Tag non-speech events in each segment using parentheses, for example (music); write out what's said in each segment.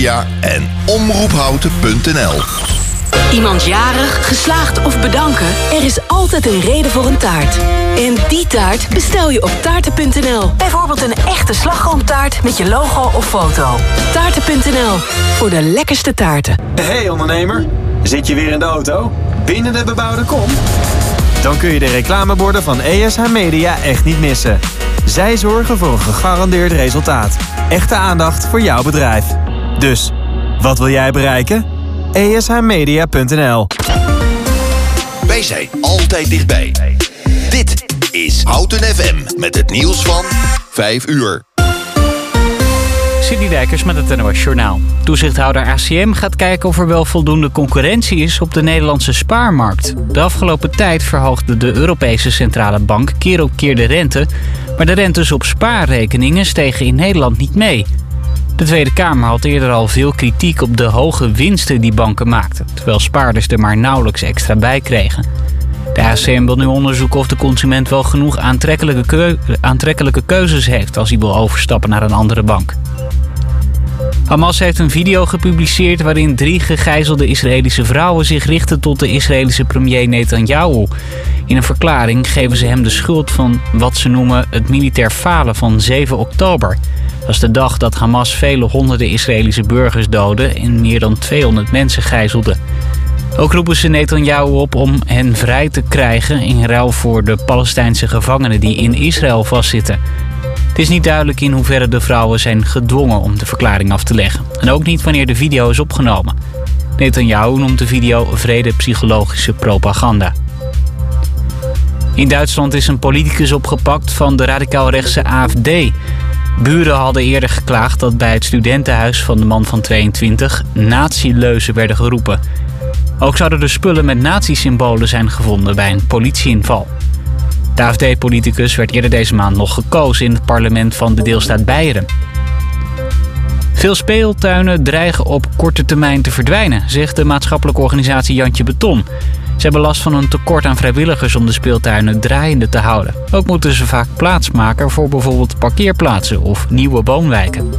Ja, en omroephouten.nl. Iemand jarig, geslaagd of bedanken? Er is altijd een reden voor een taart. En die taart bestel je op taarten.nl. Bijvoorbeeld een echte slagroomtaart met je logo of foto. Taarten.nl, voor de lekkerste taarten. Hey ondernemer, zit je weer in de auto? Binnen de bebouwde kom? Dan kun je de reclameborden van ESH Media echt niet missen. Zij zorgen voor een gegarandeerd resultaat. Echte aandacht voor jouw bedrijf. Dus, wat wil jij bereiken? ESHmedia.nl Wij zijn altijd dichtbij. Dit is Houten FM met het nieuws van 5 uur. Sidney Dijkers met het NOS Journaal. Toezichthouder ACM gaat kijken of er wel voldoende concurrentie is op de Nederlandse spaarmarkt. De afgelopen tijd verhoogde de Europese Centrale Bank keer op keer de rente... maar de rentes op spaarrekeningen stegen in Nederland niet mee... De Tweede Kamer had eerder al veel kritiek op de hoge winsten die banken maakten... terwijl spaarders er maar nauwelijks extra bij kregen. De ACM wil nu onderzoeken of de consument wel genoeg aantrekkelijke, aantrekkelijke keuzes heeft... als hij wil overstappen naar een andere bank. Hamas heeft een video gepubliceerd waarin drie gegijzelde Israëlische vrouwen zich richten tot de Israëlische premier Netanyahu. In een verklaring geven ze hem de schuld van wat ze noemen het militair falen van 7 oktober. Dat de dag dat Hamas vele honderden Israëlische burgers doodde en meer dan 200 mensen gijzelde. Ook roepen ze Netanyahu op om hen vrij te krijgen in ruil voor de Palestijnse gevangenen die in Israël vastzitten. Het is niet duidelijk in hoeverre de vrouwen zijn gedwongen om de verklaring af te leggen. En ook niet wanneer de video is opgenomen. Netanyahu noemt de video vrede-psychologische propaganda. In Duitsland is een politicus opgepakt van de radicaal-rechtse AFD. Buren hadden eerder geklaagd dat bij het studentenhuis van de man van 22 nazi-leuzen werden geroepen. Ook zouden er spullen met nazi-symbolen zijn gevonden bij een politieinval. De AFD-politicus werd eerder deze maand nog gekozen in het parlement van de deelstaat Beieren. Veel speeltuinen dreigen op korte termijn te verdwijnen, zegt de maatschappelijke organisatie Jantje Beton. Ze hebben last van een tekort aan vrijwilligers om de speeltuinen draaiende te houden. Ook moeten ze vaak plaats maken voor bijvoorbeeld parkeerplaatsen of nieuwe woonwijken.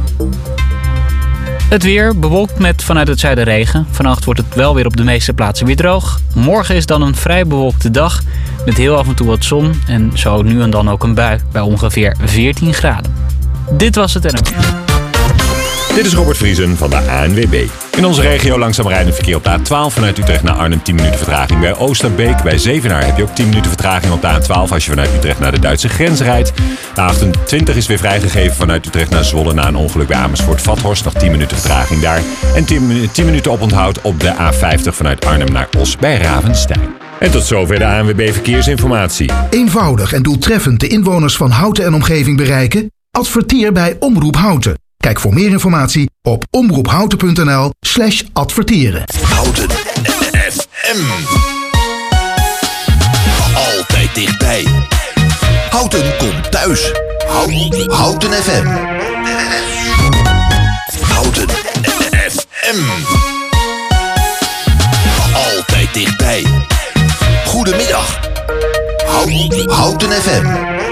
Het weer bewolkt met vanuit het zuiden regen. Vannacht wordt het wel weer op de meeste plaatsen weer droog. Morgen is dan een vrij bewolkte dag met heel af en toe wat zon en zo nu en dan ook een bui bij ongeveer 14 graden. Dit was het NMV. Dit is Robert Vriesen van de ANWB. In onze regio langzaam rijdend verkeer op de A12 vanuit Utrecht naar Arnhem 10 minuten vertraging. Bij Oosterbeek bij Zevenaar heb je ook 10 minuten vertraging op de A12 als je vanuit Utrecht naar de Duitse grens rijdt. De 28 is weer vrijgegeven vanuit Utrecht naar Zwolle na een ongeluk bij Amersfoort-Vathorst. Nog 10 minuten vertraging daar. En 10, 10 minuten oponthoud op de A50 vanuit Arnhem naar Os bij Ravenstein. En tot zover de ANWB Verkeersinformatie. Eenvoudig en doeltreffend de inwoners van Houten en omgeving bereiken? Adverteer bij Omroep Houten. Kijk voor meer informatie op omroephouten.nl slash adverteren. Houten FM. Altijd dichtbij. Houten komt thuis. Houten, FM. Houten FM. Altijd dichtbij. Goedemiddag. Houten, Houten FM.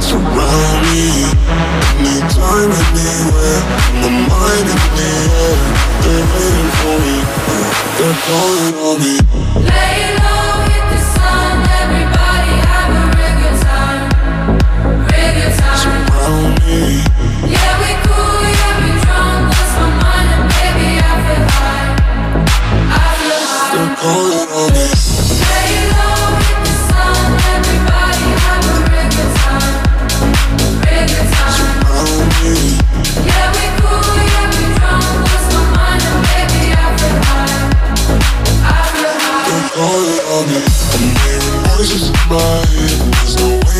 Surround me. Anytime, anywhere, my mind. They're waiting for me, they're calling on me. Lay low,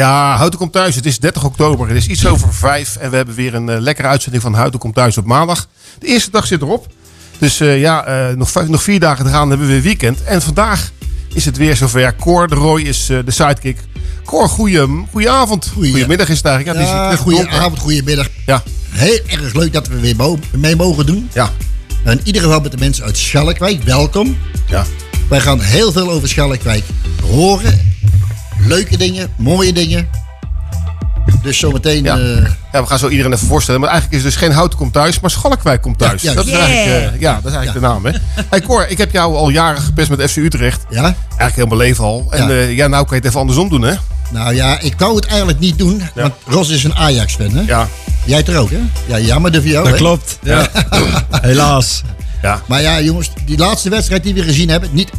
Ja, Houten komt thuis. Het is 30 oktober. Het is iets over vijf. En we hebben weer een eh, lekkere uitzending van Houten komt thuis op maandag. De eerste dag zit erop. Dus eh, ja, eh, nog, vijf- nog vier dagen te gaan hebben we weer weekend. En vandaag is het weer zover. Cor de Roy is de sidekick. Cor, goeie, goeie avond. Goedemiddag is het eigenlijk. Ja, Ja, net goeie donker. avond, goedemiddag. Ja. Heel erg leuk dat we weer mee mogen doen. Ja. En in ieder geval met de mensen uit Schalkwijk, welkom. Ja. Wij gaan heel veel over Schalkwijk horen. Leuke dingen, mooie dingen. Dus zometeen... Ja. eh, Ja, we gaan zo iedereen even voorstellen. Maar eigenlijk is het dus geen Houten komt thuis, maar Schalkwijk komt thuis. Ja, dat, is eigenlijk, eh, ja, dat is eigenlijk de naam. Hè? Hey Cor, ik heb jou al jaren gepest met FC Utrecht. Ja? Eigenlijk heel mijn leven al. En Ja. ja, ja nou kan je het even andersom doen, hè? nou ja, ik wou het eigenlijk niet doen. Want Ros is een Ajax-fan, hè? Ja. Jij er ook, hè? Ja, jammer voor jou, Dat hè? klopt. Ja. (laughs) Helaas. Ja. Maar ja, jongens, die laatste wedstrijd die we gezien hebben... niet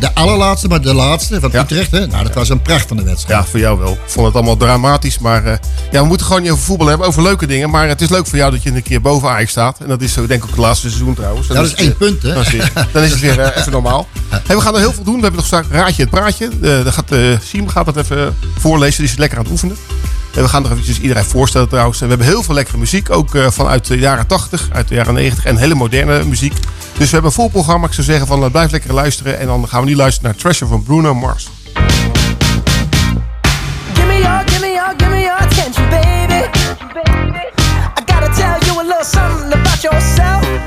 de allerlaatste, maar de laatste van Utrecht, hè? Nou, dat was een pracht van de wedstrijd. Ja, voor jou wel. Ik vond het allemaal dramatisch. Maar eh, ja, we moeten gewoon niet over voetbal hebben, over leuke dingen. Maar het is leuk voor jou dat je een keer boven Ajax staat. En dat is zo, denk ik ook het laatste seizoen trouwens. Dan Dat is het, één eh, punt, hè? Dan is het weer, dan is het weer eh, even normaal. Hey, we gaan er heel veel doen. We hebben nog straks Raadje het Praatje. Uh, dan gaat, eh Siem gaat dat even voorlezen. Die is lekker aan het oefenen. En we gaan nog eventjes iedereen voorstellen trouwens. En we hebben heel veel lekkere muziek. Ook eh, vanuit de jaren 80, uit de jaren 90 en hele moderne muziek. Dus we hebben een vol programma. Ik zou zeggen van eh, blijf lekker luisteren. En dan gaan we nu luisteren naar Treasure van Bruno Mars. Give me your, give me your, baby. I tell you a little something about yourself.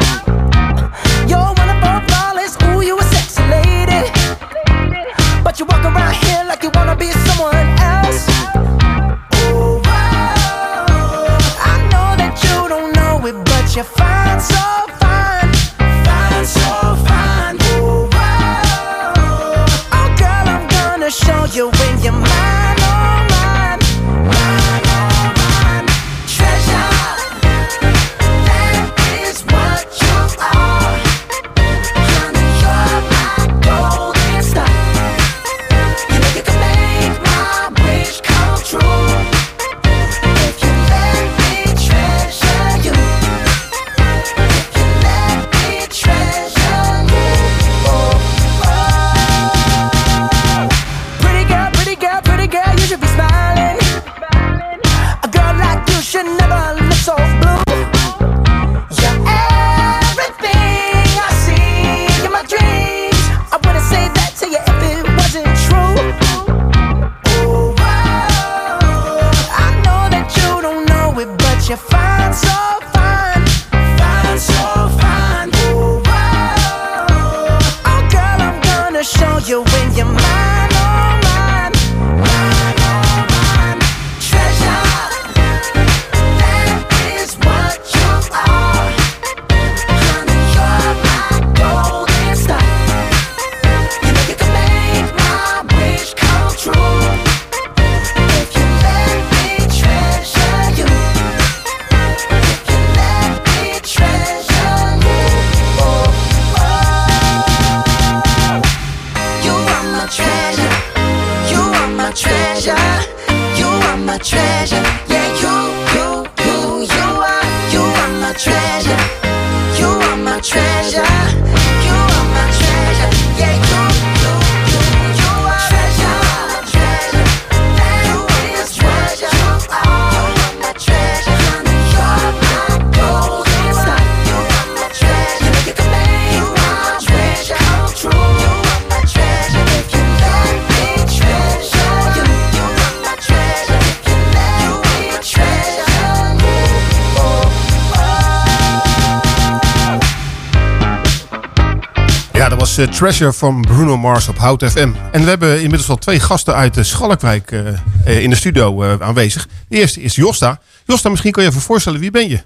Eh, Treasure van Bruno Mars op Hout FM. En we hebben inmiddels al twee gasten uit de Schalkwijk eh, eh, in de studio eh, aanwezig. De eerste is Josta. Josta, misschien kan je even voorstellen, wie ben je?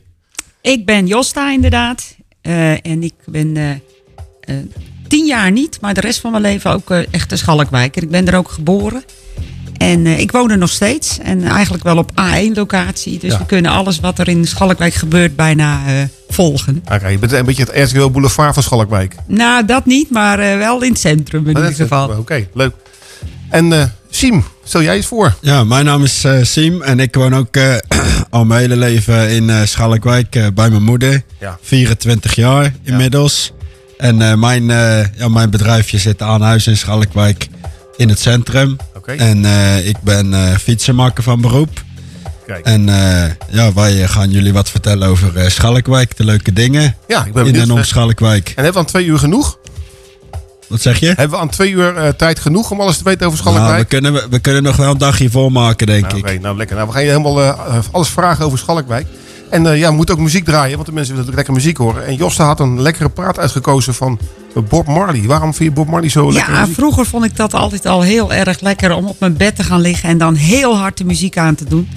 Ik ben Josta inderdaad. Eh, en ik ben eh, eh, tien jaar niet, maar de rest van mijn leven ook eh, echt een Schalkwijker. Ik ben er ook geboren. En eh, ik woon er nog steeds. En eigenlijk wel op A1-locatie. Dus Ja. we kunnen alles wat er in Schalkwijk gebeurt bijna eh, volgen. Oké, je bent een beetje het RTL Boulevard van Schalkwijk. Nou, dat niet, maar eh, wel in het centrum in ieder geval. Oké, leuk. En eh Siem, stel jij eens voor. Ja, mijn naam is eh, Siem en ik woon ook (clears throat) al mijn hele leven in eh Schalkwijk eh, bij mijn moeder. Ja. 24 jaar inmiddels. En eh, mijn, eh, ja, mijn bedrijfje zit aan huis in Schalkwijk in het centrum. Oké. En eh, ik ben eh, fietsenmaker van beroep. Kijk. En eh, ja, wij eh, gaan jullie wat vertellen over eh, Schalkwijk, de leuke dingen Ja, ik ben in en om Schalkwijk. En hebben we aan twee uur genoeg? Wat zeg je? Hebben we aan twee uur tijd genoeg om alles te weten over Nou, we, Schalkwijk? kunnen, we, we kunnen nog wel een dagje volmaken, denk Nou, ik. Oké, nou lekker. Nou, we gaan je helemaal alles vragen over Schalkwijk. En eh, ja, we moeten ook muziek draaien, want de mensen willen natuurlijk lekker muziek horen. En Josta had een lekkere praat uitgekozen van Bob Marley. Waarom vind je Bob Marley zo lekker? Ja, muziek? vroeger vond ik dat altijd al heel erg lekker om op mijn bed te gaan liggen en dan heel hard de muziek aan te doen.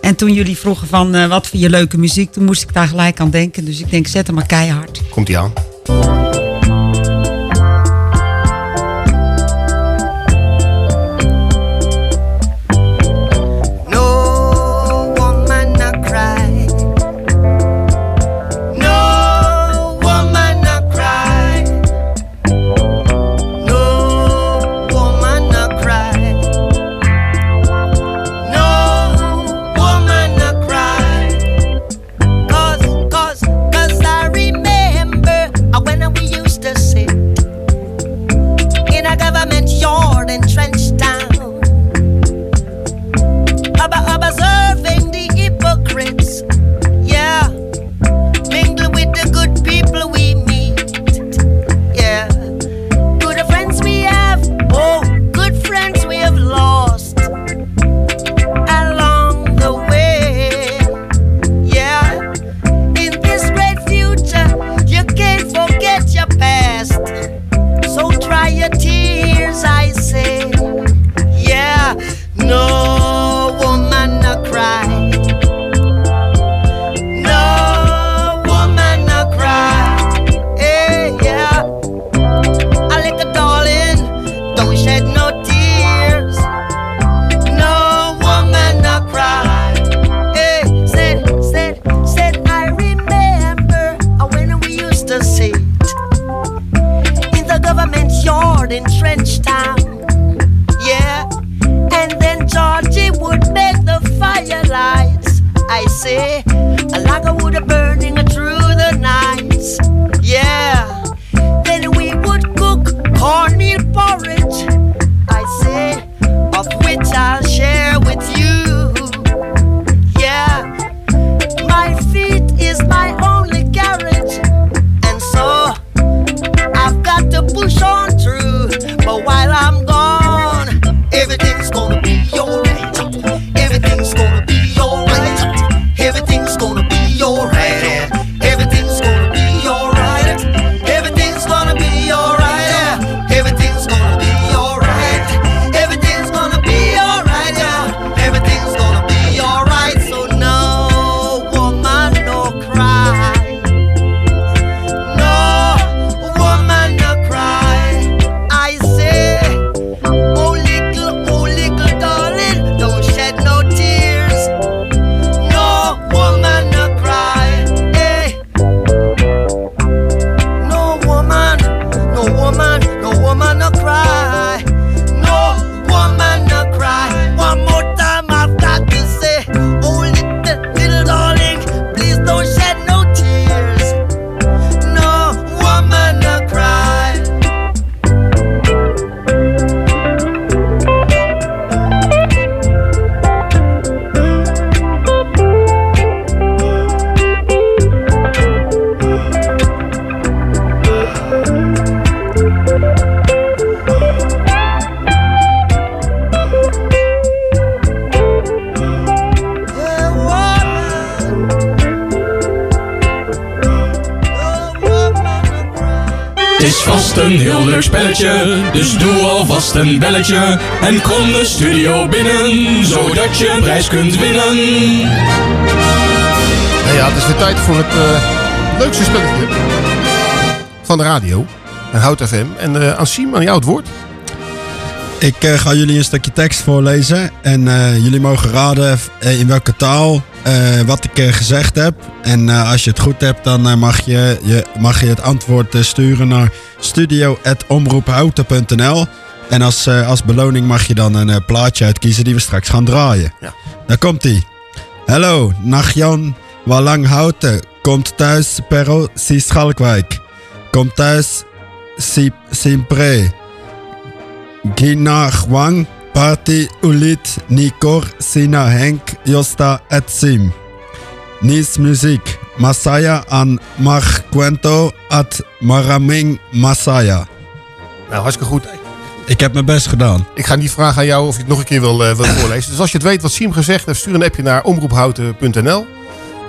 En toen jullie vroegen van eh, wat vind je leuke muziek, toen moest ik daar gelijk aan denken. Dus ik denk, zet hem maar keihard. Komt ie aan. Spelletje, dus doe alvast een belletje. En kom de studio binnen, zodat je een prijs kunt winnen. Nou ja, het is weer tijd voor het eh, leukste spelletje van de radio. En Hout FM. En eh aan Siem, aan jou het woord. Ik eh, ga jullie een stukje tekst voorlezen. En eh, jullie mogen raden eh, in welke taal eh, wat ik eh, gezegd heb. En eh, als je het goed hebt, dan mag, je, je, mag je het antwoord sturen naar studio.omroephouten.nl. En als, als beloning mag je dan een plaatje uitkiezen die we straks gaan draaien. Ja. Daar komt ie. Hallo, Nachjan Walang Houten. Komt thuis, Perro, si Schalkwijk. Komt thuis, si Simpre. Gina Huang, Party ulit Nikor Sina Henk Josta et Sim. Nis muziek. Masaya an Marquento at Maraming Masaya. Nou, hartstikke goed. Ik heb mijn best gedaan. Ik ga niet vragen aan jou of je het nog een keer wil, eh, wil (clears throat) voorlezen. Dus als je het weet wat Siem gezegd heeft, stuur een appje naar omroephouten.nl.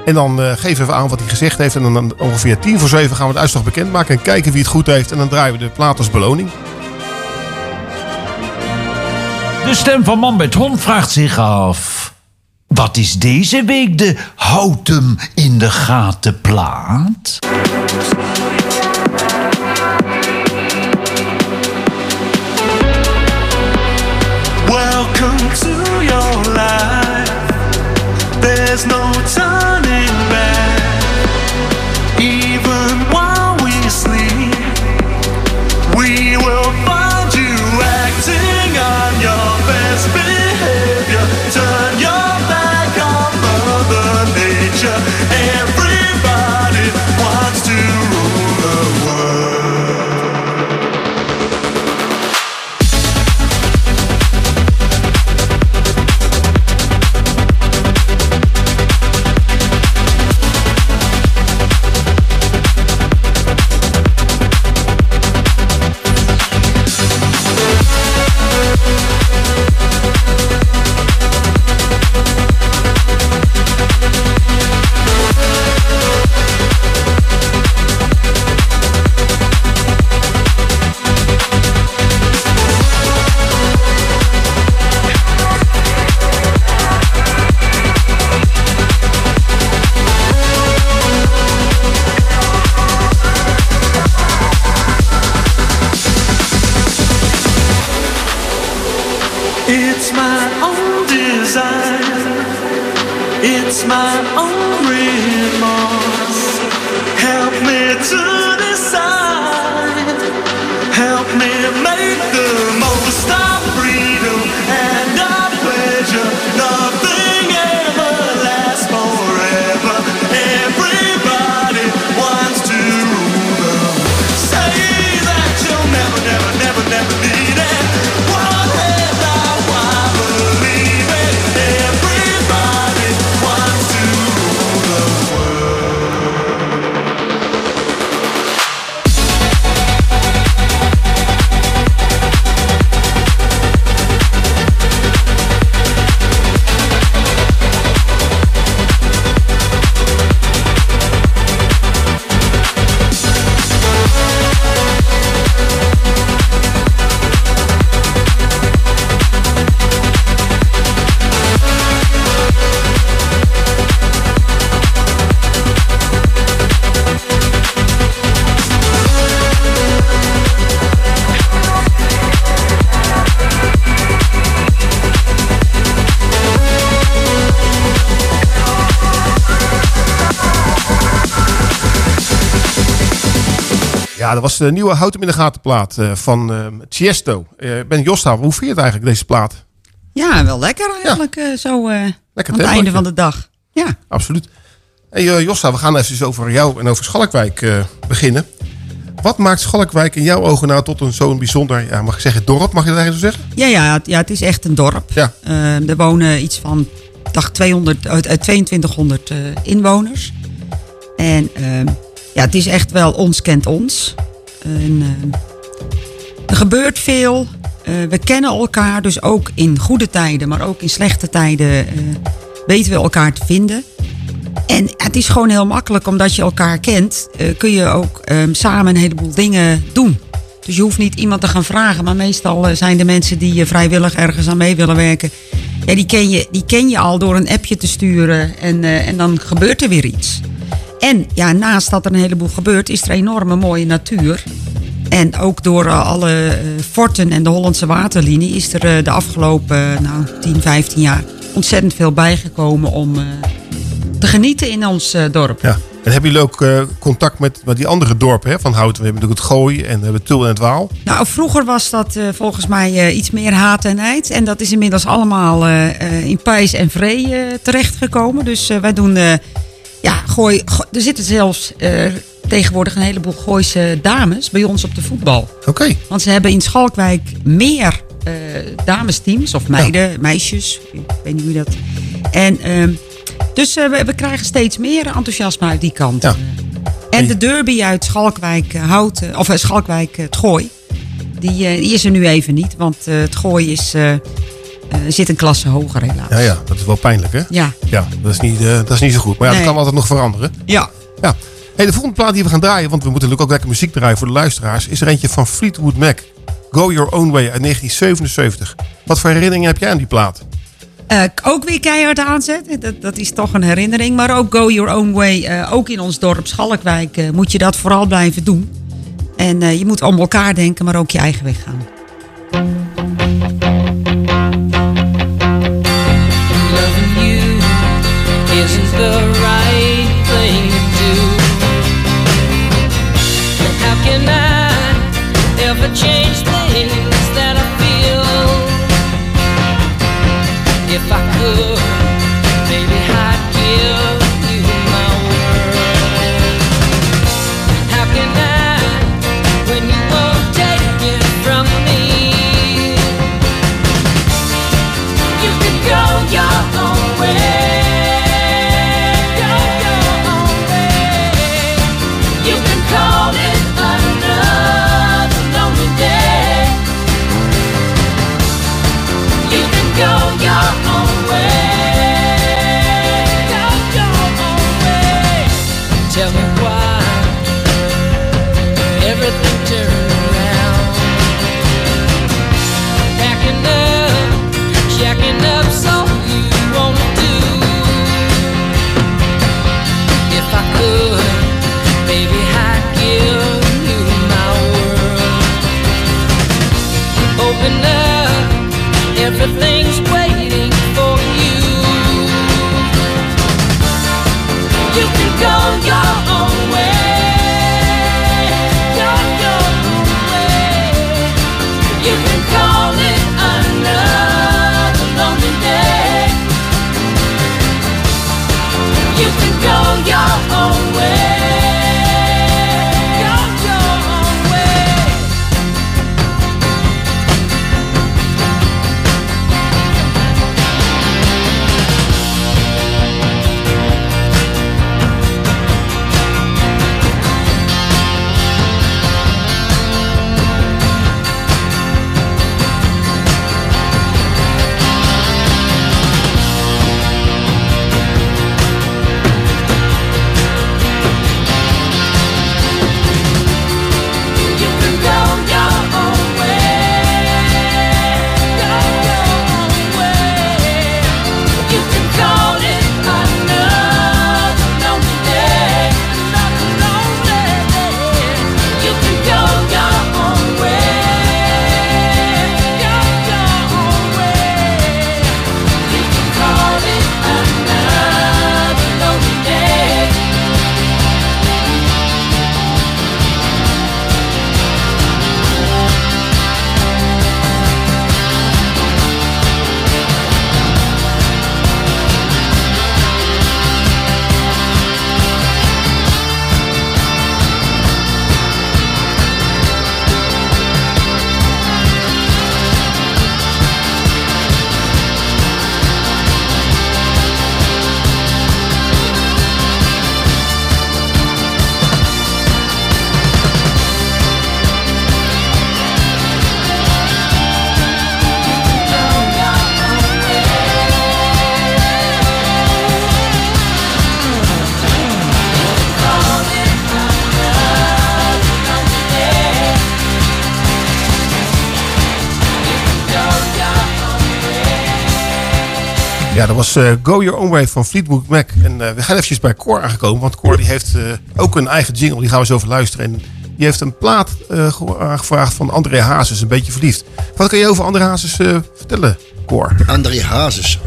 En dan eh geef even aan wat hij gezegd heeft. En dan, dan ongeveer tien voor zeven gaan we de uitslag bekendmaken. En kijken wie het goed heeft. En dan draaien we de plaat als beloning. De stem van Man met Hond vraagt zich af... Wat is deze week de houten in de gaten plaat? Dat was de nieuwe Houten in de eh, van eh Tiesto. Eh ben Josta, hoe vind je het eigenlijk, deze plaat? Ja, wel lekker eigenlijk. zo eh, aan het einde van de dag. Ja. Absoluut. Hey, Josta, we gaan even over jou en over Schalkwijk beginnen. Wat maakt Schalkwijk in jouw ogen nou tot een zo'n bijzonder, ja, mag ik zeggen, dorp? Mag je dat eigenlijk zo zeggen? Ja, ja, het- ja, het is echt een dorp. Ja. Er wonen iets van dacht 200, uit, uit 2200 eh, inwoners. En ehm, ja, het is echt wel ons kent ons. Ehm, er gebeurt veel. Eh, we kennen elkaar, dus ook in goede tijden, maar ook in slechte tijden eh, weten we elkaar te vinden. En het is gewoon heel makkelijk, omdat je elkaar kent, eh, kun je ook ehm, samen een heleboel dingen doen. Dus je hoeft niet iemand te gaan vragen, maar meestal eh, zijn de mensen die eh, vrijwillig ergens aan mee willen werken, ja, die, ken je, die ken je al door een appje te sturen en, eh, en dan gebeurt er weer iets. En ja, naast dat er een heleboel gebeurt, is er enorme mooie natuur. En ook door eh, alle eh, forten en de Hollandse waterlinie is er eh, de afgelopen nou, 10, 15 jaar ontzettend veel bijgekomen om te genieten in ons dorp. Ja. En hebben jullie ook eh, contact met, met die andere dorpen hè, van Houten? We hebben natuurlijk het Gooi en we hebben Tul en het Waal. Nou, vroeger was dat volgens mij eh, iets meer haat en nijd. En dat is inmiddels allemaal in Pijs en Vree terechtgekomen. Dus wij doen, ja, gooi, go- er zitten zelfs eh, tegenwoordig een heleboel Gooise dames bij ons op de voetbal. Oké. Want ze hebben in Schalkwijk meer eh, damesteams of meiden, meisjes. Ik weet niet hoe dat. En ehm, dus eh, we, we krijgen steeds meer enthousiasme uit die kant. Eh, En de derby uit Schalkwijk, Houten, of Schalkwijk, het Gooi. Die, die is er nu even niet, want het Gooi is, zit een klasse hoger helaas. Ja, ja, dat is wel pijnlijk, hè? Ja. Ja, dat is niet, eh, dat is niet zo goed. Maar ja, Nee. dat kan altijd nog veranderen. Ja. ja. Hey, de volgende plaat die we gaan draaien, want we moeten natuurlijk ook lekker muziek draaien voor de luisteraars, is er eentje van Fleetwood Mac. Go Your Own Way uit 1977. Wat voor herinneringen heb jij aan die plaat? Eh, ook weer keihard aanzetten. Dat, dat is toch een herinnering. Maar ook Go Your Own Way. eh, ook in ons dorp Schalkwijk eh, moet je dat vooral blijven doen. En eh, je moet om elkaar denken, maar ook je eigen weg gaan. The right dat was eh, Go Your Own Way van Fleetwood Mac. En eh, we gaan eventjes bij Cor aangekomen. Want Cor die heeft eh, ook een eigen jingle. Die gaan we zo over luisteren. En die heeft een plaat ge- aangevraagd van André Hazes. Een beetje verliefd. Wat kan je over André Hazes vertellen, Cor? André Hazes.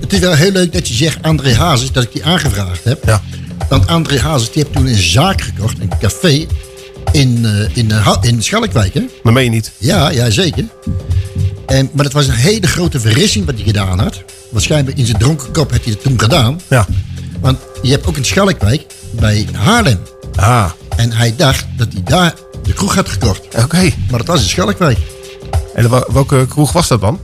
Het is wel heel leuk dat je zegt André Hazes, dat ik die aangevraagd heb. Ja. Want André Hazes die heeft toen een zaak gekocht, een café in, in, in Schalkwijk. Hè? Dat meen je niet. Ja, ja zeker. En, maar het was een hele grote verrassing wat hij gedaan had. Waarschijnlijk in zijn dronken kop had hij het toen gedaan. Ja. Want je hebt ook een Schalkwijk bij Haarlem. Ah. En hij dacht dat hij daar de kroeg had gekocht. Oké. Maar dat was in Schalkwijk. En welke kroeg was dat dan?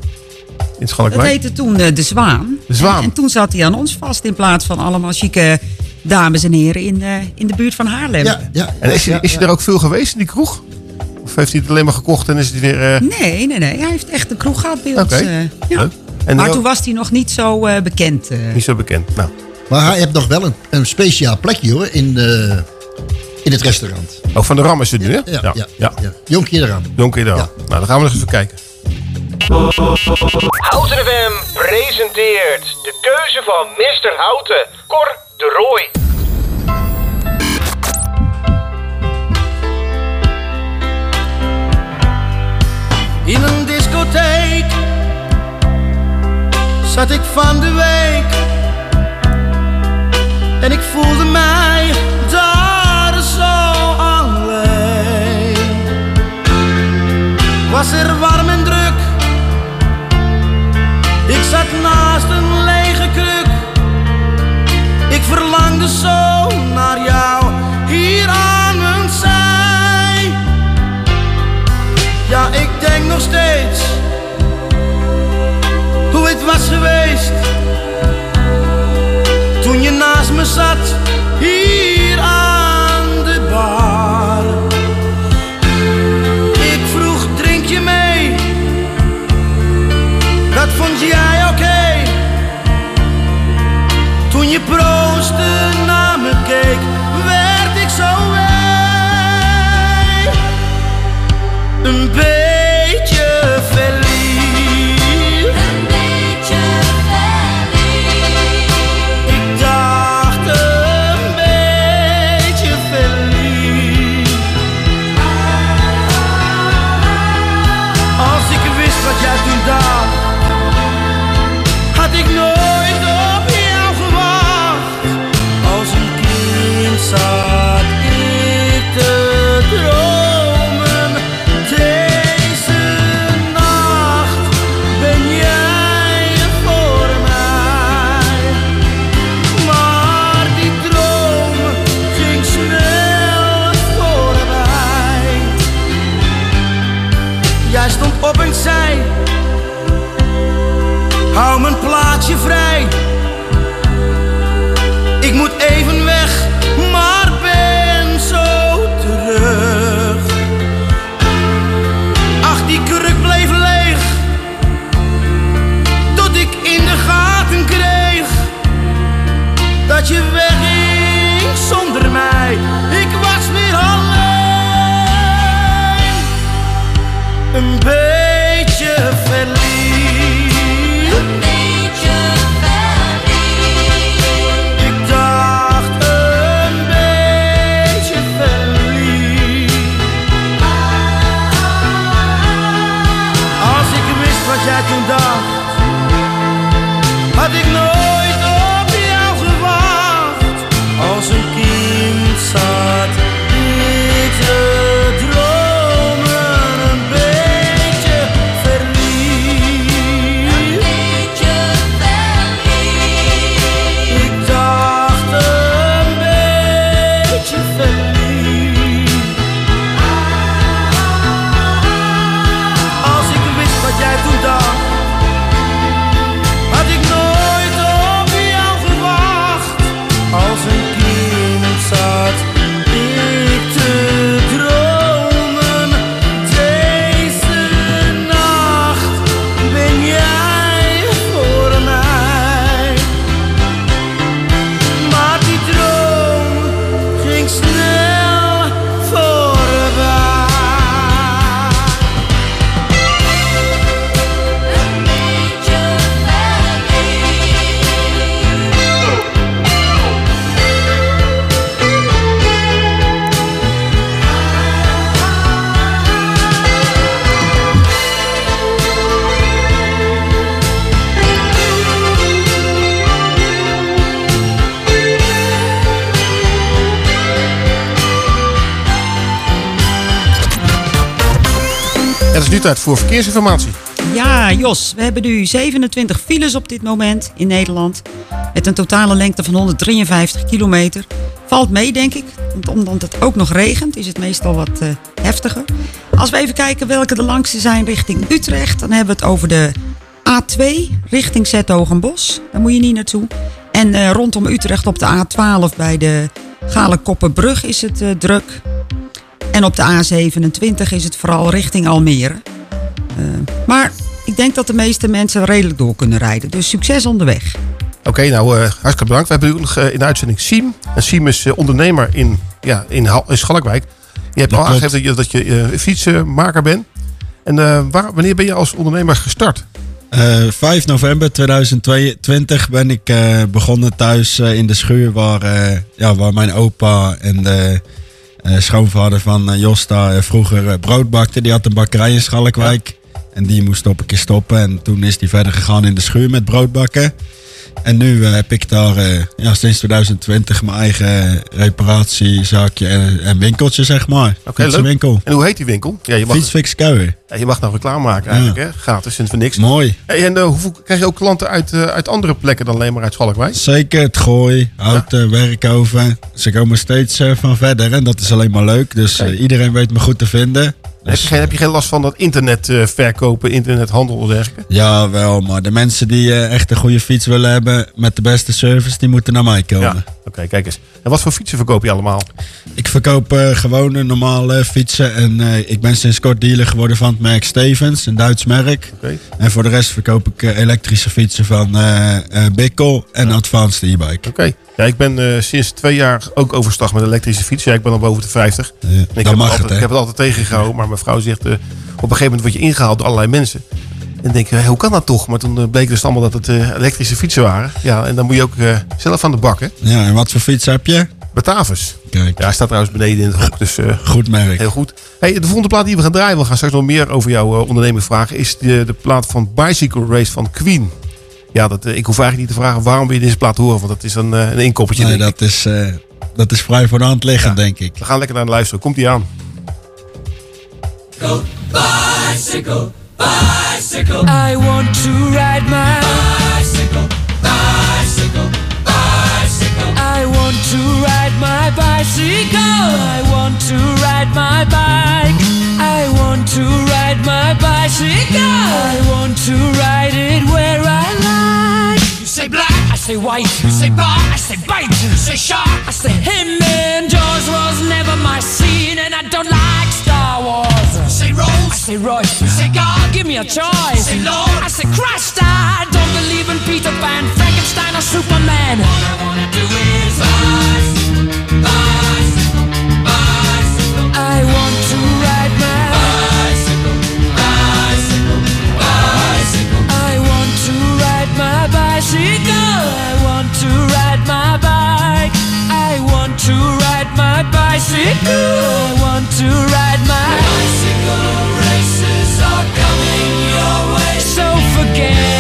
In Schalkwijk? Dat heette toen eh, De Zwaan. De Zwaan. En, toen zat hij aan ons vast in plaats van allemaal chique dames en heren in, eh, in de buurt van Haarlem. Ja, ja, en is, je, is er ook veel geweest in die kroeg? heeft hij het alleen maar gekocht en is het weer... Eh, nee, nee, nee. Hij heeft echt een kroeg gehad bij eh, ja. maar toen was hij nog niet zo eh, bekend. Niet zo bekend, nou. Maar hij heeft nog wel een, een speciaal plekje hoor, in, de, in het restaurant. Ook van de Ram is het nu, hè? Ja, ja. ja, ja. ja. De Ram. Nou, dan gaan we nog even kijken. Houten FM presenteert de keuze van Mr. Houten, Cor de Roy. in een discotheek zat ik van de week en ik voelde mij daar zo alleen. Was er warm en nog steeds hoe het was geweest toen je naast me zat. Voor verkeersinformatie. Ja, Jos, we hebben nu 27 files op dit moment in Nederland. Met een totale lengte van 153 kilometer. Valt mee, denk ik. Want omdat het ook nog regent, is het meestal wat eh, heftiger. Als we even kijken welke de langste zijn richting Utrecht, dan hebben we het over de A2 richting Zetogenbos. Daar moet je niet naartoe. En eh, rondom Utrecht op de A12 bij de Galenkoppenbrug is het eh, druk. En op de A27 is het vooral richting Almere. Eh, maar ik denk dat de meeste mensen redelijk door kunnen rijden. Dus succes onderweg. Oké, nou, eh, hartstikke bedankt. We hebben ook nog eh, in de uitzending Siem. En Siem is ondernemer in, ja, in, Hal- in Schalkwijk. Je hebt Dat al klopt. aangegeven dat je, dat je eh, fietsenmaker bent. En eh, waar, wanneer ben je als ondernemer gestart? Eh, 5 november 2022 ben ik eh, begonnen thuis in de schuur waar, eh, ja, waar mijn opa en de eh, schoonvader van Josta vroeger brood bakte. Die had een bakkerij in Schalkwijk. En die moest op een keer stoppen. En toen is hij verder gegaan in de schuur met broodbakken. En nu eh, heb ik daar eh, ja, sinds 2020 mijn eigen reparatiezaakje en, en winkeltje, zeg maar. Oké, Fietsenwinkel. leuk. En hoe heet die winkel? Ja, je mag, Fietsfix Kuijer. ja, je mag nou reclame maken eigenlijk, hè? Gratis, sinds voor niks. Mooi. Hey, en eh, hoeveel, krijg je ook klanten uit, uit andere plekken dan alleen maar uit Schalkwijk? Zeker, het gooi, houten, werkoven. Ze komen steeds van verder en dat is alleen maar leuk. Dus iedereen weet me goed te vinden. Heb, je geen, heb je geen last van dat internet eh, verkopen, internethandel en dergelijke? Ja, wel, maar de mensen die eh, echt een goede fiets willen hebben met de beste service, die moeten naar mij komen. Ja, oké, kijk eens. En wat voor fietsen verkoop je allemaal? Ik verkoop eh, gewone normale fietsen en ik ben sinds kort dealer geworden van het merk Stevens, een Duits merk. Oké. En voor de rest verkoop ik elektrische fietsen van Bickel en Advanced e-bike. Oké. Ja, ik ben eh, sinds twee jaar ook overstag met elektrische fiets. Ja, ik ben al boven de 50. En ik, heb mag altijd, het, hè? ik heb het altijd tegengehouden, maar mijn vrouw zegt... eh, op een gegeven moment word je ingehaald door allerlei mensen. En denk je, hoe kan dat toch? Maar toen eh, bleek dus allemaal dat het eh, elektrische fietsen waren. Ja, en dan moet je ook eh, zelf aan de bak, hè? Ja, en wat voor fiets heb je? Batavus. Kijk. Ja, hij staat trouwens beneden in het hok, dus... eh, Goed merk. Heel goed. Hey, de volgende plaat die we gaan draaien, we gaan straks nog meer over jouw eh, onderneming vragen, is de, de plaat van Bicycle Race van Queen. Ja, dat, eh, ik hoef eigenlijk niet te vragen waarom wil je deze plaat horen, want dat is een, eh, een inkoppertje. Nee, ik. dat is, eh, dat is vrij voor de hand liggend, denk ik. We gaan lekker naar de luisteren. Komt ie aan. Bicycle, bicycle. I want to ride my bicycle, bicycle, bicycle. I want to ride my bicycle. I want to ride my bike. I want to ride my bicycle. I want to ride it where I like. You say black, I say white. You say bar, I say bite. You say shark, I say him. And Jaws was never my scene, and I don't like Star Wars. You say Rose, I say Royce. You say God, give me a choice. You say Lord, I say Christ. I don't believe in Peter Pan, Frankenstein, or Superman. All I wanna do is bicycle, bicycle. I want to ride my bicycle. Races are coming your way. So forget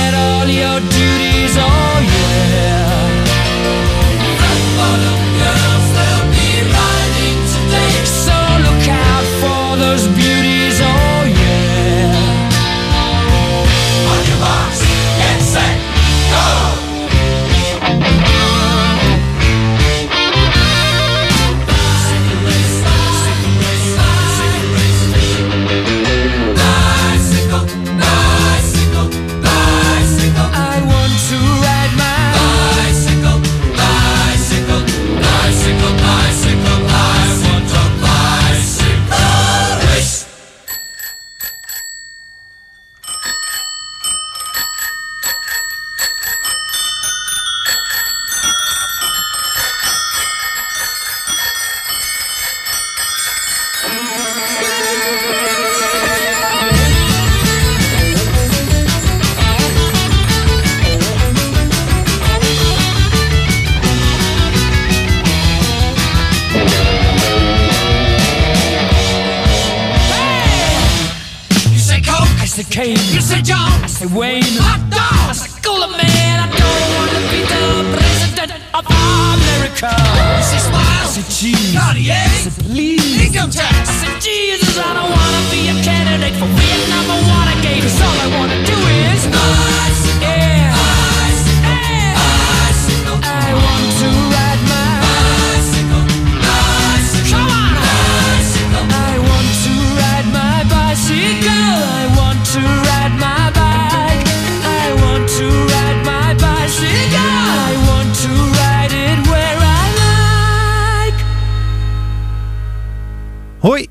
I say Wayne. Hot dog, I say Cooler Man. I don't want to be the president of America. You say Smile, I say Cheese. Cartier, I say Please. Income tax, I say Jesus. I don't want to be a candidate for Vietnam or Watergate. 'Cause all I want to do is bicycle,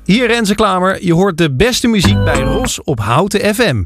Hier Renze Klamer, je hoort de beste muziek bij Ros op Houten FM.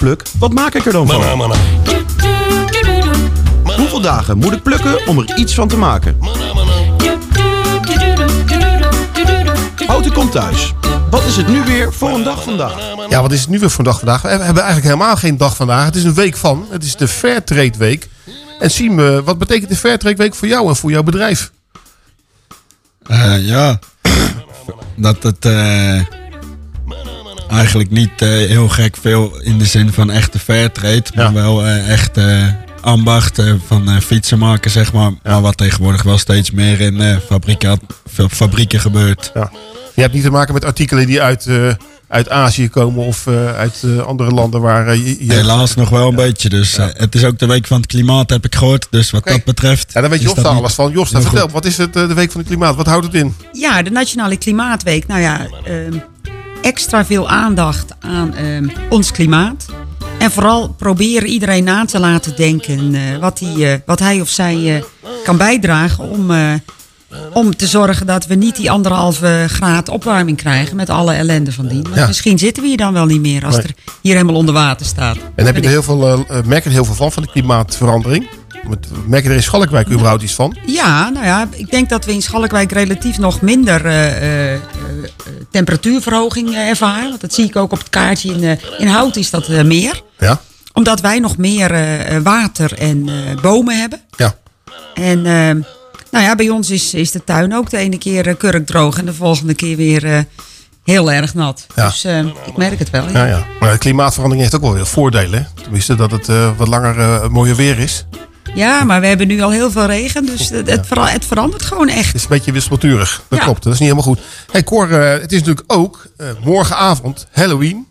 Pluk, wat maak ik er dan van? Hoeveel dagen moet ik plukken om er iets van te maken? Houten komt thuis. Wat is het nu weer voor een dag vandaag? Ja, wat is het nu weer voor een dag vandaag? We hebben eigenlijk helemaal geen dag vandaag. Het is een week van. Het is de Fairtrade Week. En Siem, eh, wat betekent de Fairtrade Week voor jou en voor jouw bedrijf? Eh, ja, dat het eh, eigenlijk niet eh, heel gek veel in de zin van echte fairtrade, maar wel eh, echt eh, ambacht van eh, fietsen maken, zeg maar. Maar wat tegenwoordig wel steeds meer in eh, fabrieken gebeurt. Ja. Je hebt niet te maken met artikelen die uit, eh, uit Azië komen of eh, uit eh, andere landen waar je, je- Helaas nog wel een beetje. Dus het is ook de week van het klimaat, heb ik gehoord. Dus wat dat betreft. Ja, daar weet Jos daar alles van. Jos, vertel, goed. wat is het, de Week van het Klimaat? Wat houdt het in? Ja, de Nationale Klimaatweek. Nou ja, ehm, extra veel aandacht aan ehm, ons klimaat. En vooral proberen iedereen na te laten denken eh, wat, hij, eh, wat hij of zij eh, kan bijdragen om, om te zorgen dat we niet die anderhalve graad opwarming krijgen met alle ellende van Ja. misschien zitten we hier dan wel niet meer als Nee. er hier helemaal onder water staat. En heb je er heel veel, merk je er heel veel van, van de klimaatverandering? Met- Merk je er in Schalkwijk überhaupt iets van? Ja, nou ja, ik denk dat we in Schalkwijk relatief nog minder eh, eh, eh, temperatuurverhoging ervaren. Dat zie ik ook op het kaartje. In, in hout is dat meer. Ja. Omdat wij nog meer water en bomen hebben. Ja. En nou ja, bij ons is, is de tuin ook de ene keer kurkdroog en de volgende keer weer heel erg nat. Ja. Dus ik merk het wel. Ja, ja. Maar de klimaatverandering heeft ook wel weer voordelen. Tenminste, dat het wat langer eh, mooier weer is. Ja, maar we hebben nu al heel veel regen, dus het, het, vera- het verandert gewoon echt. Het is een beetje wispelturig. Dat Ja. klopt. Dat is niet helemaal goed. Hey Cor, eh, het is natuurlijk ook eh, morgenavond Halloween.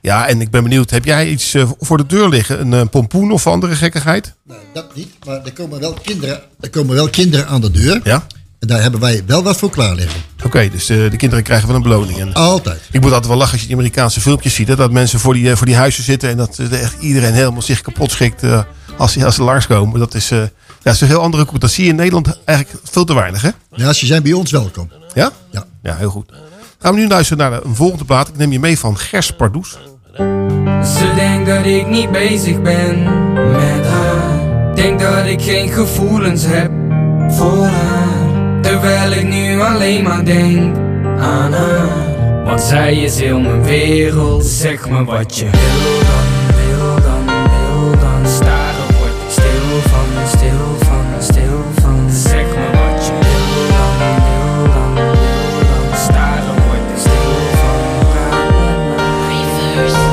Ja, en ik ben benieuwd, heb jij iets eh, voor de deur liggen? Een pompoen of andere gekkigheid? Dat niet, maar er komen wel kinderen, er komen wel kinderen aan de deur. Ja. En daar hebben wij wel wat voor klaar liggen. Oké, dus eh, de kinderen krijgen wel een beloning. En Altijd. ik moet altijd wel lachen als je die Amerikaanse filmpjes ziet. Hè, dat mensen voor die, voor die huizen zitten en dat echt iedereen helemaal zich kapot schikt eh, als, als ze langskomen. Dat is, eh, ja, dat is een heel andere koek. Dat zie je in Nederland eigenlijk veel te weinig, hè? Ja, ze zijn bij ons welkom. Ja? Ja. Ja, heel goed. Gaan we nu luisteren naar een volgende plaat. Ik neem je mee van Gers Pardoes. Ze denkt dat ik niet bezig ben met haar. Denk dat ik geen gevoelens heb voor haar. Terwijl ik nu alleen maar denk aan haar. Want zij is heel mijn wereld. Zeg me wat je wil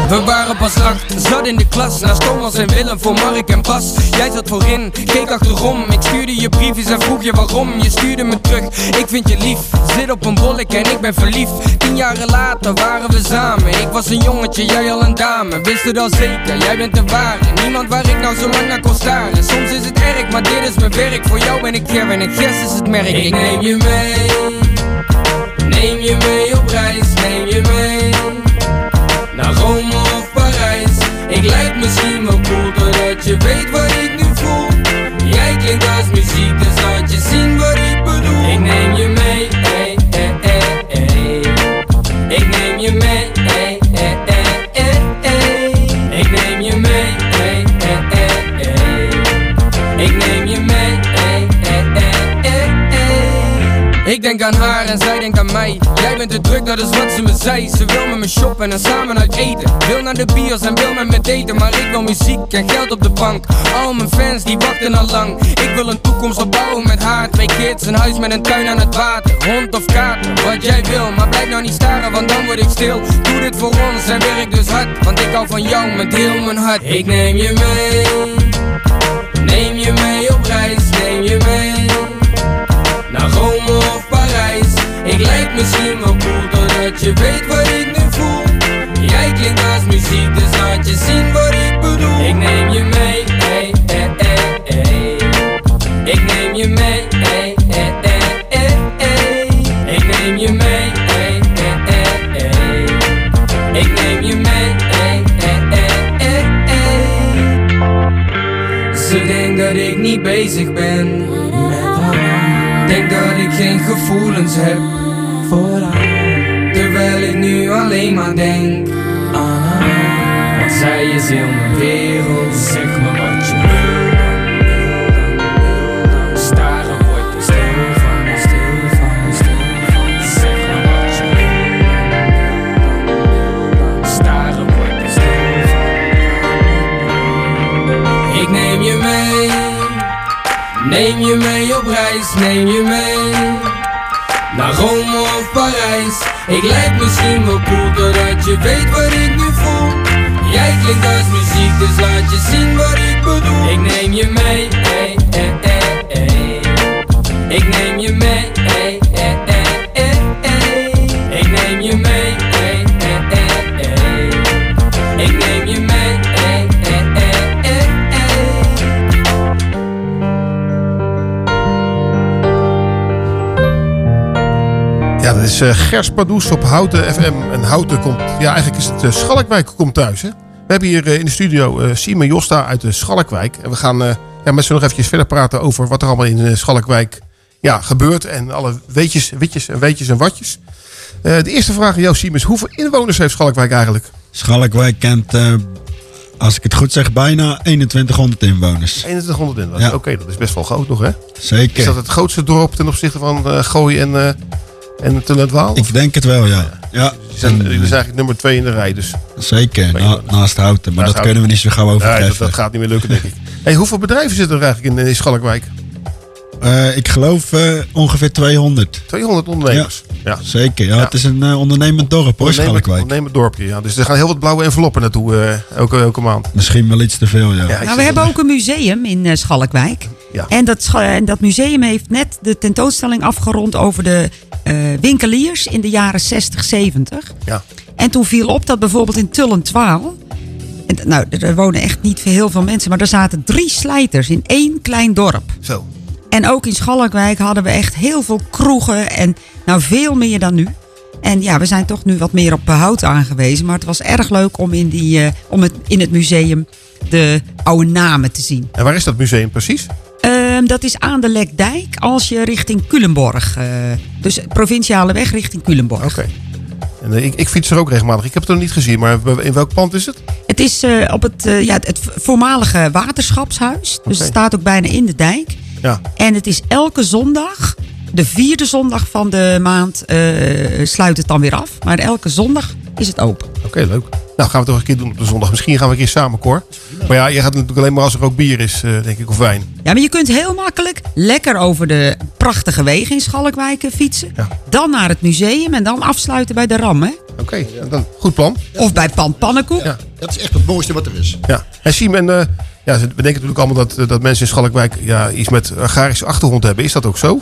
We waren pas acht, zat in de klas. Naast Thomas en Willem voor Mark en Bas. Jij zat voorin, keek achterom. Ik stuurde je briefjes en vroeg je waarom. Je stuurde me terug, ik vind je lief. Zit op een bollek en ik ben verliefd. Tien jaren later waren we samen. Ik was een jongetje, jij al een dame. Wist het al zeker, jij bent de ware. Niemand waar ik nou zo lang naar kon staren. Soms is het erg, maar dit is mijn werk. Voor jou ben ik Ger en Gers is het merk. Ik neem je mee. Neem je mee op reis, neem je mee. Naar Rome. Ik lijk misschien wel cool doordat je weet wat ik nu voel. Jij klinkt als muziek, dus laat je zien wat. Ik denk aan haar en zij denkt aan mij. Jij bent te druk, dat is wat ze me zei. Ze wil met me shoppen en samen uit eten. Wil naar de bios en wil met me daten. Maar ik wil muziek en geld op de bank. Al mijn fans die wachten al lang. Ik wil een toekomst opbouwen met haar. Twee kids, een huis met een tuin aan het water. Hond of kater, wat jij wil. Maar blijf nou niet staren, want dan word ik stil. Doe dit voor ons en werk dus hard. Want ik hou van jou met heel mijn hart. Ik neem je mee. Neem je mee misschien wel cool doordat je weet wat ik nu voel. Jij klinkt als muziek, dus laat je zien wat ik bedoel. Voor haar. Is eh, Gers op Houten FM. En Houten komt... Ja, eigenlijk is het eh, Schalkwijk komt thuis, hè? We hebben hier eh, in de studio Siem en Josta uit de Schalkwijk. En we gaan ja, met z'n nog eventjes verder praten over wat er allemaal in Schalkwijk ja, gebeurt. En alle weetjes, witjes en weetjes en watjes. De eerste vraag aan jou, Siem, is hoeveel inwoners heeft Schalkwijk eigenlijk? Schalkwijk kent, als ik het goed zeg, bijna 2100 inwoners. 2100 inwoners. Ja. Oké, dat is best wel groot nog, hè? Zeker. Is dat het grootste dorp ten opzichte van Gooi en, en Tulendwaal? Ik denk het wel, ja. ja. Die zijn, eigenlijk nummer twee in de rij, dus... Zeker, na- naast Houten. Maar Naast dat kunnen we niet zo gauw Nee, dat, overtreffen. dat gaat niet meer lukken, denk ik. Hey, hoeveel bedrijven zitten er eigenlijk in, in Schalkwijk? Eh, ik geloof eh, ongeveer 200. 200 ondernemers. Ja. Zeker, ja, het is een eh, ondernemend dorp hoor, Ondernemend- Schalkwijk. Ondernemend dorpje, ja. Dus er gaan heel wat blauwe enveloppen naartoe eh, elke, elke maand. Misschien wel iets te veel, ja. Nou, we hebben ook een museum in Schalkwijk. Ja. En, dat, en dat museum heeft net de tentoonstelling afgerond over de winkeliers in de jaren 60, 70. Ja. En toen viel op dat bijvoorbeeld in Tullentwaal... En, nou, er er wonen echt niet heel veel mensen, maar er zaten drie slijters in één klein dorp. Zo. En ook in Schalkwijk hadden we echt heel veel kroegen en nou veel meer dan nu. En ja, we zijn toch nu wat meer op behoud aangewezen. Maar het was erg leuk om in, die, eh, om het, in het museum de oude namen te zien. En waar is dat museum precies? Ehm, dat is aan de Lekdijk als je richting Culemborg. eh, dus provinciale weg richting Culemborg. Oké. En eh, ik, ik fiets er ook regelmatig. Ik heb het nog niet gezien, maar in welk pand is het? Het is eh, op het, ja, het- voormalige waterschapshuis. Dus het staat ook bijna in de dijk. Ja. En het is elke zondag, de vierde zondag van de maand, sluit het dan weer af. Maar elke zondag is het open. Oké, leuk. Nou, gaan we het toch een keer doen op de zondag. Misschien gaan we een keer samen, Cor. Maar ja, je gaat natuurlijk alleen maar als er ook bier is, denk ik, of wijn. Ja, maar je kunt heel makkelijk lekker over de prachtige wegen in Schalkwijk fietsen. Dan naar het museum en dan afsluiten bij de Ram. Hè? Oké, dan goed plan. Of bij Pan Pannenkoek. Ja. Dat is echt het mooiste wat er is. Ja. En Siem, en, eh, ja, we denken natuurlijk allemaal dat, dat mensen in Schalkwijk ja, iets met agrarische achtergrond hebben. Is dat ook zo?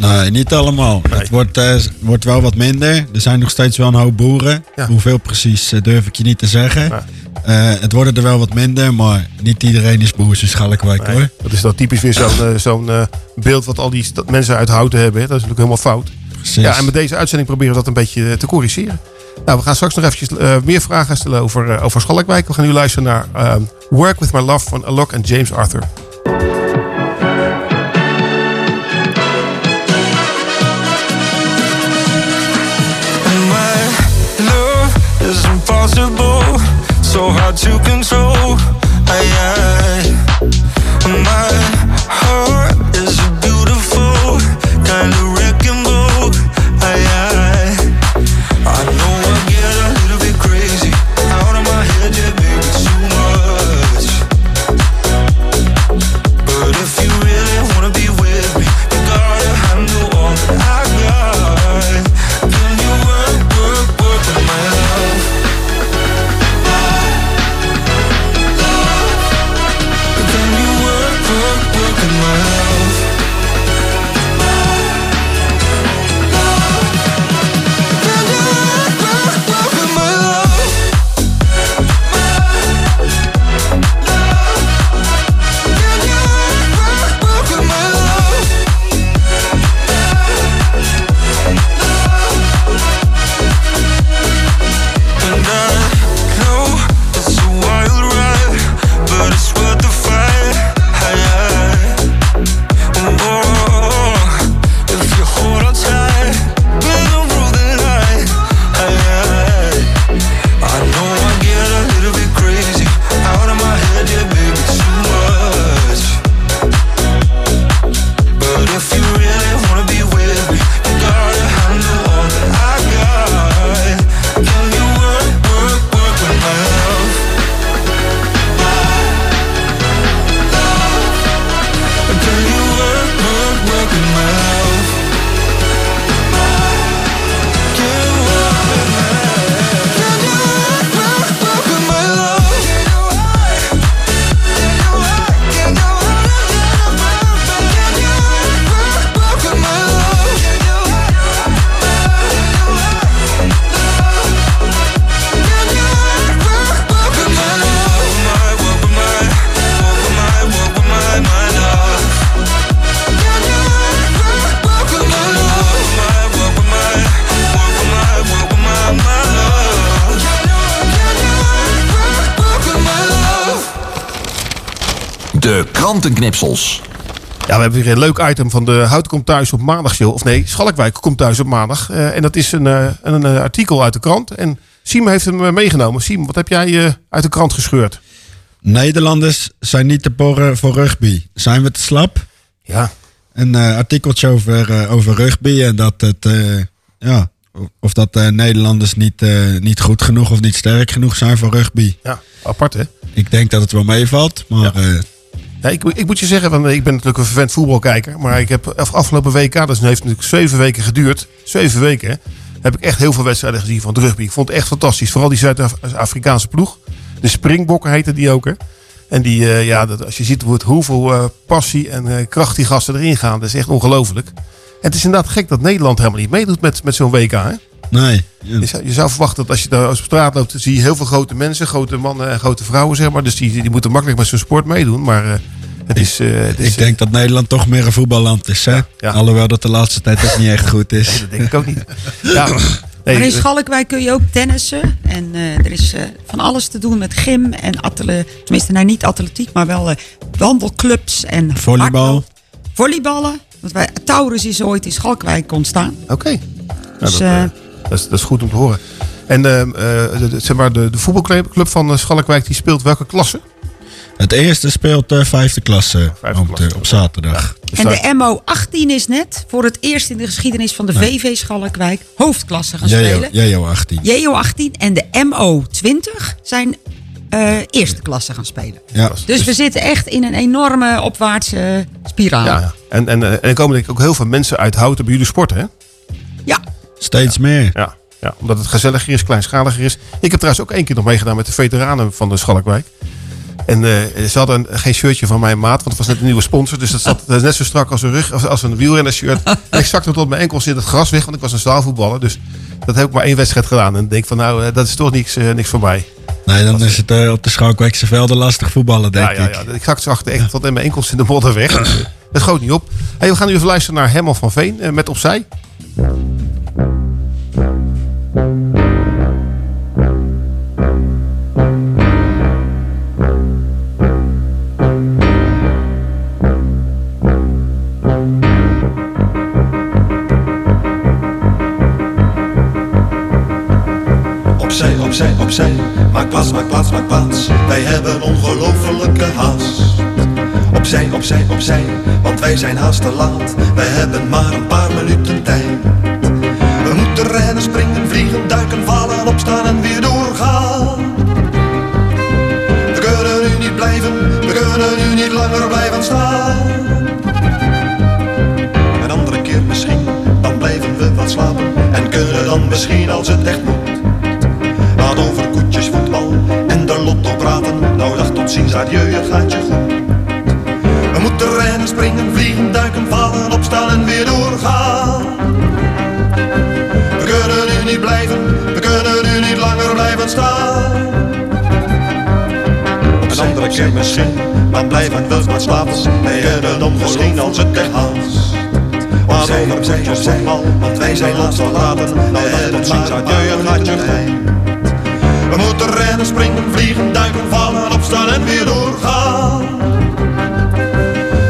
Nee, niet allemaal. Het wordt, eh, wordt wel wat minder. Er zijn nog steeds wel een hoop boeren. Hoeveel precies eh, durf ik je niet te zeggen. Eh, het worden er wel wat minder, maar niet iedereen is boer in Schalkwijk Nee, hoor. Dat is dan typisch weer zo'n eh, zo'n eh, beeld wat al die mensen uit houten hebben. Hè. Dat is natuurlijk helemaal fout. Precies. Ja, en met deze uitzending proberen we dat een beetje te corrigeren. Nou, we gaan straks nog eventjes eh, meer vragen stellen over, over Schalkwijk. We gaan nu luisteren naar ehm, Work With My Love van Alok en James Arthur. My love is impossible, so hard to control. I, I, my Ja, we hebben weer een leuk item van de Hout komt thuis op maandag show. Of nee, Schalkwijk komt thuis op maandag. Eh, en dat is een, eh, een, eh, artikel uit de krant. En Siem heeft hem meegenomen. Siem, wat heb jij eh, uit de krant gescheurd? Nederlanders zijn niet te porren voor rugby. Zijn we te slap? Ja. Een eh, artikeltje over, eh, over rugby en dat het, eh, ja, of dat eh, Nederlanders niet, eh, niet goed genoeg of niet sterk genoeg zijn voor rugby. Ja, apart hè? Ik denk dat het wel meevalt, maar eh, Ja, ik, ik moet je zeggen, want ik ben natuurlijk een vervent voetbalkijker. Maar ik heb af- afgelopen WK, dat heeft natuurlijk zeven weken geduurd. Zeven weken. Heb ik echt heel veel wedstrijden gezien van het rugby. Ik vond het echt fantastisch. Vooral die Zuid-Afrikaanse ploeg. De Springbokken heette die ook. Hè. En die, eh, ja, dat, als je ziet hoeveel eh, passie en eh, kracht die gasten erin gaan. Dat is echt ongelooflijk. Het is inderdaad gek dat Nederland helemaal niet meedoet met, met zo'n WK. Hè? Nee. Je, zou, je zou verwachten dat als je daar op straat loopt, dan zie je heel veel grote mensen, grote mannen en grote vrouwen, zeg maar. Dus die, die moeten makkelijk met zo'n sport meedoen. Maar eh, het is. eh, het is ik denk dat Nederland toch meer een voetballand is. Hè? Alhoewel dat de laatste tijd ook niet echt goed is. dat denk ik ook niet. Ja, maar in eh, Schalkwijk kun je ook tennissen. En eh, er is eh, van alles te doen met gym en atletiek. Tenminste, nou, niet atletiek, maar wel eh, wandelclubs en Volleybal. Volleyballen. Want wij, Taurus is ooit in Schalkwijk ontstaan. Oké. Dus, dat, eh, eh, dat, is, dat is goed om te horen. En eh, eh, de, de- zeg maar, de, de voetbalclub van eh, Schalkwijk die speelt welke klasse? Het eerste speelt de vijfde klasse op, de- op zaterdag. Dus en de MO18 is net voor het eerst in de geschiedenis van de VV Schalkwijk hoofdklasse gaan spelen. JO 18. JO18 en de MO20 zijn eh, eerste klasse gaan spelen. Ja. Dus we zitten echt in een enorme opwaartse spiraal. Ja, ja. En, en, en er komen denk ik ook heel veel mensen uit Houten bij jullie sporten, hè? Ja. Steeds meer. Ja, ja, omdat het gezelliger is, kleinschaliger is. Ik heb trouwens ook één keer nog meegedaan met de veteranen van de Schalkwijk. En eh, ze hadden een- geen shirtje van mijn maat, want het was net een nieuwe sponsor. Dus dat zat is net zo strak als een, rug, als, als een wielrennershirt. (laughs) En ik zakte tot mijn enkels in het gras weg, want ik was een zaalvoetballer. Dus dat heb ik maar één wedstrijd gedaan. En ik denk van nou, eh, dat is toch niks, eh, niks voor mij. Nee, dan is het op de Schalkwijkse velden lastig voetballen, denk Ja, ja, ik. ja, ik zakte achter echt tot in mijn enkels in de modder weg. (clears throat) Dat schoot niet op. Hey, we gaan nu even luisteren naar Herman van Veen met Opzij. Opzij, opzij, opzij. Maak plaats, maak plaats, maak plaats. Wij hebben ongelofelijke haast. Opzij, opzij, opzij. Want wij zijn haast te laat. Wij hebben maar een paar minuten tijd. Als het echt moet. Laat over koetjes, voetbal en de lotto praten. Nou dag tot ziens, adieu, het gaat je goed. We moeten rennen, springen, vliegen, duiken, vallen, opstaan en weer doorgaan. We kunnen nu niet blijven, we kunnen nu niet langer blijven staan. Een andere keer misschien, dan blijven we maar slapen. Wij hebben dan als het echt haast. Maar over koetjes, voetbal, want wij zijn laatst verlaten. Nou adieu, het gaat je goed. We moeten rennen, springen, vliegen, duiken, vallen, opstaan en weer doorgaan.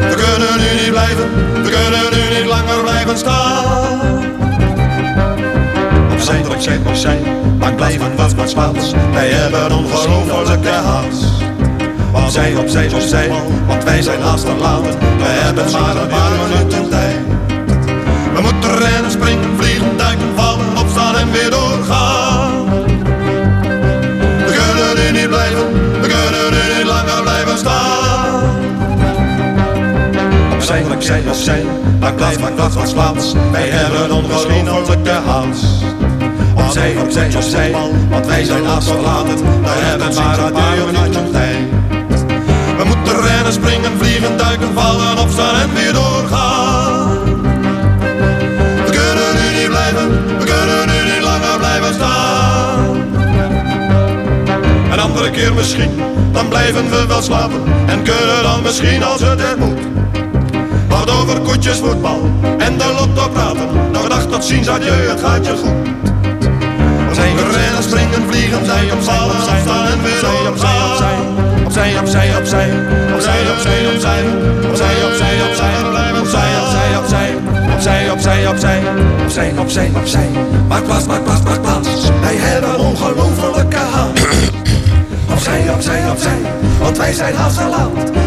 We kunnen nu niet blijven, we kunnen nu niet langer blijven staan. Opzij, opzij, opzij, maar blijven wat wat plaats. Wij hebben ongelofelijke haast. Opzij, opzij, opzij, want wij zijn haast te laat. We hebben maar een paar minuten tijd. We moeten rennen, springen, vliegen, duiken, vallen, opstaan en weer doorgaan. We kunnen nu niet blijven, we kunnen nu niet langer blijven staan. Opzij, opzij, opzij, maak plaats, maak plaats, maak plaats. Wij hebben ongelofelijke haast. Opzij, opzij, opzij, want wij zijn verlaten. We hebben maar een paar minuten tijd. We moeten rennen, springen, vliegen, duiken, vallen, opstaan en weer doorgaan. Staan. Een andere keer misschien, dan blijven we wel slapen. En kunnen dan misschien als het er moet. Wat over koetjes, voetbal en de lotto praten. Nog dag tot ziens, adieu, het gaat je goed. We moeten rennen, springen, vliegen, duiken, vallen, opstaan en weer doorgaan. Opzij, opzij, opzij, opzij, opzij, opzij, opzij, opzij, opzij, opzij, opzij, opzij, opzij, opzij, opzij, opzij, opzij, opzij, opzij. Maak plaats, maak plaats, maak plaats. Wij hebben ongelofelijke haast. (coughs) Opzij, opzij, opzij, want wij zijn haast.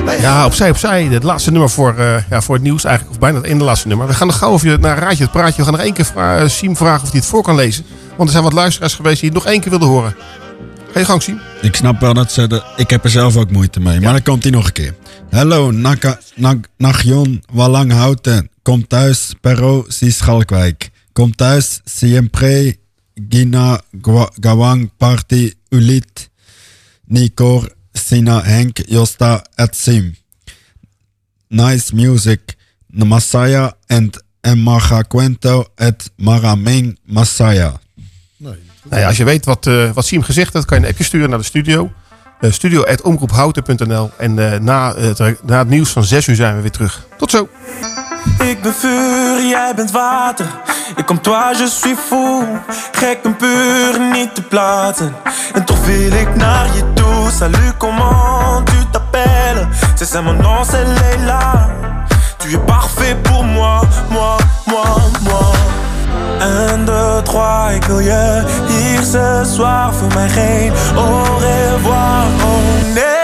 Wij Ja, opzij, opzij. Het laatste nummer voor, eh, ja, voor het nieuws eigenlijk. Of bijna het ene laatste nummer. We gaan nog gauw even naar Raadje het Praatje. We gaan nog één keer vra- eh, Siem vragen of hij het voor kan lezen. Want er zijn wat luisteraars geweest die het nog één keer wilden horen. Ga je gang, Siem. Ik snap wel dat ze... De, ik heb er zelf ook moeite mee. Maar dan komt hij nog een keer. Hallo, Naka, Nak, Nagion, Walanghouten. Kom thuis, Perro, si Schalkwijk. Kom thuis, siempre, Gina, Gawang, Party, Ulit, Nikor, Sina, Henk, Josta, et Sim. Nice music, Masaya and Emaga Cuento et Maraming Masaya. Nou ja, als je weet wat, eh, wat Siem gezegd heeft, kan je een appje sturen naar de studio. Uh, studio.omroephouten.nl En eh, na, het, na het nieuws van 6 uur zijn we weer terug. Tot zo. Ik ben vuur, jij bent water. Ik kom toi, je suis fou. Gek en puur, niet te plaatsen. En toch wil ik naar je toe. Salut, comment tu t'appelles? C'est ça mon nom, c'est Leila. Tu es parfait pour moi, moi, moi, moi. Un, deux, trois, ik wil je hier ce soir. Voor mij geen au revoir, oh nee.